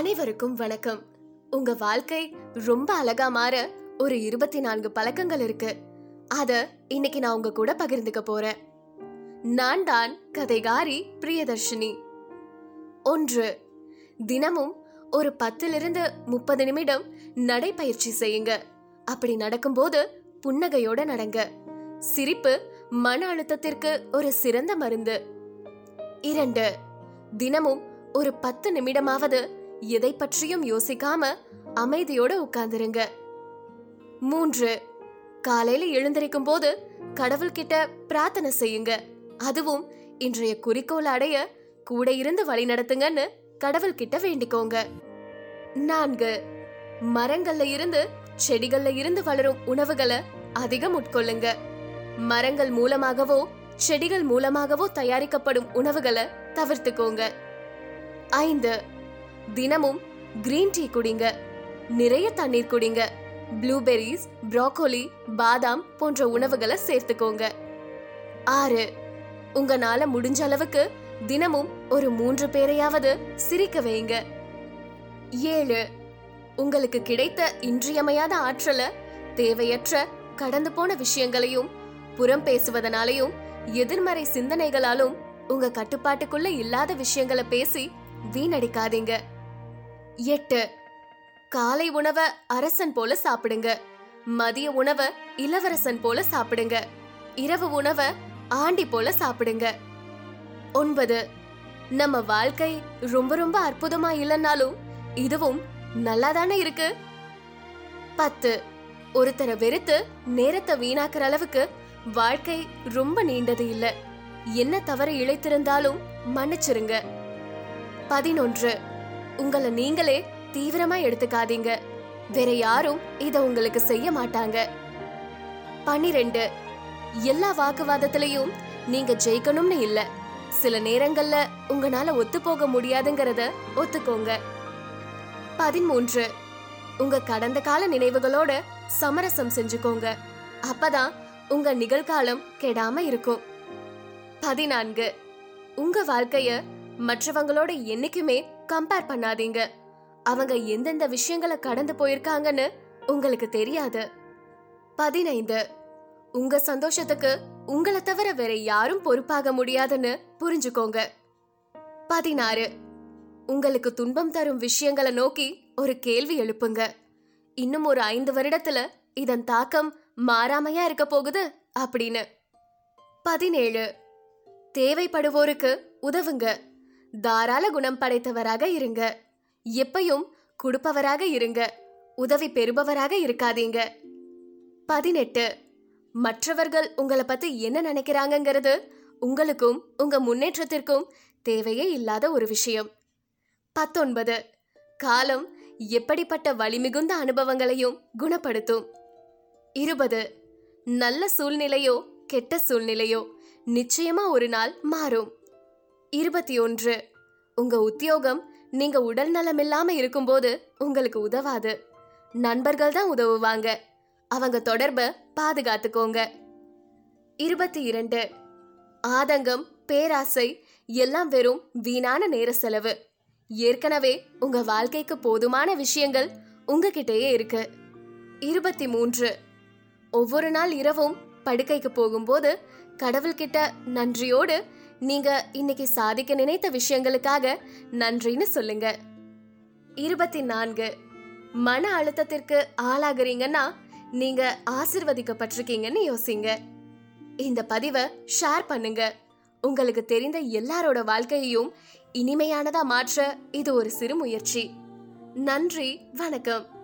அனைவருக்கும் வணக்கம். உங்க வாழ்க்கை ரொம்ப அழகா மாற ஒரு இருபத்தி நான்கு பழக்கங்கள் இருக்கு. அத இன்னைக்கு நான் உங்க கூட பகிர்ந்துக்க போறேன். நான் தான் கதைகாரி பிரியதர்ஷினி. ஒன்று தினமும் ஒரு பத்திலிருந்து முப்பது நிமிடம் நடைப்பயிற்சி செய்யுங்க. அப்படி நடக்கும்போது புன்னகையோட நடங்க. சிரிப்பு மன அழுத்தத்திற்கு ஒரு சிறந்த மருந்து. இரண்டு தினமும் ஒரு பத்து நிமிடமாவது எதை பற்றியும் யோசிக்காம அமைதியோட உட்கார்ந்துருங்க. மூன்று காலையில எழுந்திருக்கும் போது கடவுள்கிட்ட பிரார்த்தனை செய்யுங்க. அதுவும் இன்றைய குறிக்கோள் அடைய கூட இருந்து வழி நடத்துங்கன்னு கடவுள்கிட்ட வேண்டிக்கோங்க. நான்கு மரங்கள்ல இருந்து செடிகள்ல இருந்து வளரும் உணவுகளை அதிகம் உட்கொள்ளுங்க. மரங்கள் மூலமாகவோ செடிகள் மூலமாகவோ தயாரிக்கப்படும் உணவுகளை தவிர்த்துக்கோங்க. ஐந்து தினமும் கிரீன் டீ குடிங்க. நிறைய தண்ணீர் குடிங்க. ப்ளூபெர்ரிஸ் ப்ரோக்கோலி பாதாம் போன்ற உணவுகளை சேர்த்துக்கோங்க. ஆறு உங்களால முடிஞ்ச அளவுக்கு தினமும் ஒரு மூன்று பேரையாவது சிரிக்க வைங்க. ஏழு உங்களுக்கு கிடைத்த இன்றியமையாத ஆற்றலை தேவையற்ற கடந்து போன விஷயங்களையும் புறம் பேசுவதனாலையும் எதிர்மறை சிந்தனைகளாலும் உங்க கட்டுப்பாட்டுக்குள்ள இல்லாத விஷயங்களை பேசி வீணடிக்காதீங்க. எட்டு. காலை உணவை அரசன் போல சாப்பிடுங்க. மதிய உணவை இளவரசன் போல சாப்பிடுங்க. இரவு உணவை ஆண்டி போல சாப்பிடுங்க. ஒன்பது. நம்ம வாழ்க்கை ரொம்ப ரொம்ப அற்புதமா இல்லைன்னாலும் இதுவும் நல்லா தானே இருக்கு? பத்து. ஒருத்தரை வெறுத்து நேரத்தை வீணாக்குற அளவுக்கு வாழ்க்கை ரொம்ப நீண்டது இல்ல. என்ன தவறு இழைத்திருந்தாலும் மன்னிச்சிருங்க. பதினொன்று. உங்களை நீங்களே தீவிரமா எடுத்துக்காதீங்க. வேற யாரும் இத உங்களுக்கு செய்ய மாட்டாங்க. பன்னிரெண்டு எல்லா வாக்குவாதத்திலையும் நீங்க ஜெயிக்கணும்னு இல்ல. சில நேரங்கள்ல உங்களால ஒத்து போக முடியாதுங்கிறத ஒத்துக்கோங்க. பதிமூன்று உங்க கடந்த கால நினைவுகளோட சமரசம் செஞ்சுக்கோங்க. அப்பதான் உங்க நிகழ்காலம் கெடாம இருக்கும். பதினான்கு உங்க வாழ்க்கைய மற்றவங்களோட என்னைக்குமே கம்பேர் பண்ணாதீங்க. அவங்க எந்தெந்த விஷயங்களை கடந்து போயிருக்காங்கன்னு உங்களுக்கு தெரியாது. பதினைந்து. உங்க சந்தோஷத்துக்கு உங்களை தவிர வேற யாரும் பொறுப்பாக முடியாதுன்னு புரிஞ்சுக்கோங்க. பதினாறு. உங்களுக்கு துன்பம் தரும் விஷயங்களை நோக்கி ஒரு கேள்வி எழுப்புங்க. இன்னும் ஒரு ஐந்து வருடத்துல இதன் தாக்கம் மாறாமையா இருக்க போகுது அப்படின்னு. பதினேழு. தேவைப்படுவோருக்கு உதவுங்க. தாராள குணம் படைத்தவராக இருங்க. எப்பையும் கொடுப்பவராக இருங்க. உதவி பெறுபவராக இருக்காதீங்க. பதினெட்டு. மற்றவர்கள் உங்களை பத்தி என்ன நினைக்கிறாங்கங்கிறது உங்களுக்கும் உங்க முன்னேற்றத்திற்கும் தேவையே இல்லாத ஒரு விஷயம். பத்தொன்பது. காலம் எப்படிப்பட்ட வலிமிகுந்த அனுபவங்களையும் குணப்படுத்தும். இருபது. நல்ல சூழ்நிலையோ கெட்ட சூழ்நிலையோ நிச்சயமா ஒரு நாள் மாறும். இருபத்தி ஒன்று. உங்க உத்தியோகம் நீங்க உடல் நலம் இல்லாம இருக்கும்போது உங்களுக்கு உதவாது. நண்பர்கள் தான் உதவுவாங்க. அவங்க தொடர்பை பாதுகாத்துக்கோங்க. இருபத்தி இரண்டு. ஆதங்கம் பேராசை எல்லாம் வெறும் வீணான நேர செலவு. ஏற்கனவே உங்க வாழ்க்கைக்கு போதுமான விஷயங்கள் உங்ககிட்டயே இருக்கு. இருபத்தி மூன்று. ஒவ்வொரு நாள் இரவும் படுக்கைக்கு போகும்போது கடவுள்கிட்ட நன்றியோடு நீங்க இன்னைக்கு சாதிக்க நினைத்த விஷயங்களுக்காக நன்றின்னு சொல்லுங்க. இருபத்தி நான்கு மன அழுத்தத்திற்கு ஆளாகிறீங்கன்னா நீங்க ஆசிர்வதிக்கப்பட்டிருக்கீங்கன்னு யோசிங்க. இந்த பதிவை ஷேர் பண்ணுங்க. உங்களுக்கு தெரிந்த எல்லாரோட வாழ்க்கையையும் இனிமையானதா மாற்ற இது ஒரு சிறு முயற்சி. நன்றி வணக்கம்.